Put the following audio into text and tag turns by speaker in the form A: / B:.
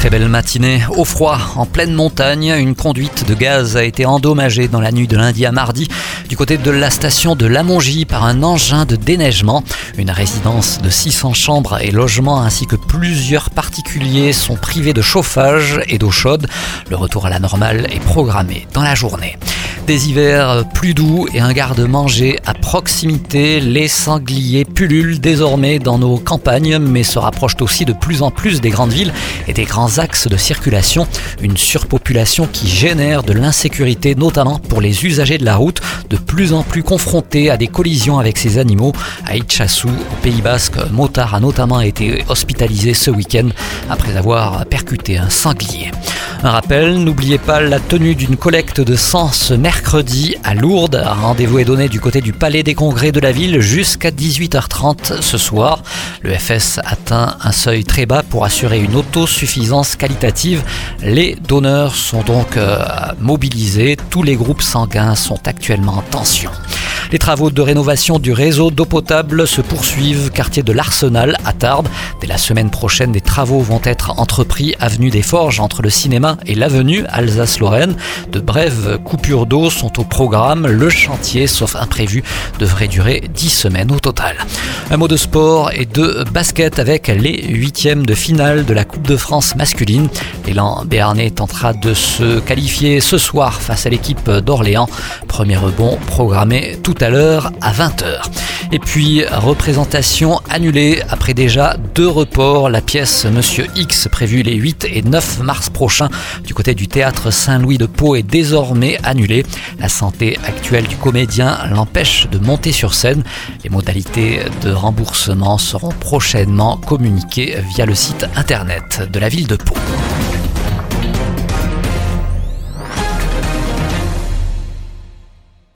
A: Très belle matinée. Au froid, en pleine montagne, une conduite de gaz a été endommagée dans la nuit de lundi à mardi du côté de la station de Lamongie par un engin de déneigement. Une résidence de 600 chambres et logements ainsi que plusieurs particuliers sont privés de chauffage et d'eau chaude. Le retour à la normale est programmé dans la journée. Des hivers plus doux et un garde-manger à proximité, les sangliers pullulent désormais dans nos campagnes mais se rapprochent aussi de plus en plus des grandes villes et des grands axes de circulation. Une surpopulation qui génère de l'insécurité notamment pour les usagers de la route, de plus en plus confrontés à des collisions avec ces animaux. À Itchassou, au Pays Basque, Motard a notamment été hospitalisé ce week-end après avoir percuté un sanglier. Un rappel, n'oubliez pas la tenue d'une collecte de sang ce mercredi à Lourdes. Un rendez-vous est donné du côté du Palais des Congrès de la ville jusqu'à 18h30 ce soir. Le FS atteint un seuil très bas pour assurer une autosuffisance qualitative. Les donneurs sont donc euh, mobilisés. Tous les groupes sanguins sont actuellement en tension. Les travaux de rénovation du réseau d'eau potable se poursuivent quartier de l'Arsenal à Tarbes. Dès la semaine prochaine, des travaux vont être entrepris avenue des Forges entre le cinéma et l'avenue Alsace-Lorraine. De brèves coupures d'eau sont au programme. Le chantier, sauf imprévu, devrait durer 10 semaines au total. Un mot de sport et de basket avec les huitièmes de finale de la Coupe de France masculine. L'élan béarnais tentera de se qualifier ce soir face à l'équipe d'Orléans. Premier rebond programmé tout à l'heure à 20h. Et puis, représentation annulée après déjà deux reports. La pièce Monsieur X, prévue les 8 et 9 mars prochains du côté du théâtre Saint-Louis de Pau, est désormais annulée. La santé actuelle du comédien l'empêche de monter sur scène. Les modalités de remboursement seront prochainement communiquées via le site internet de la ville de Pau.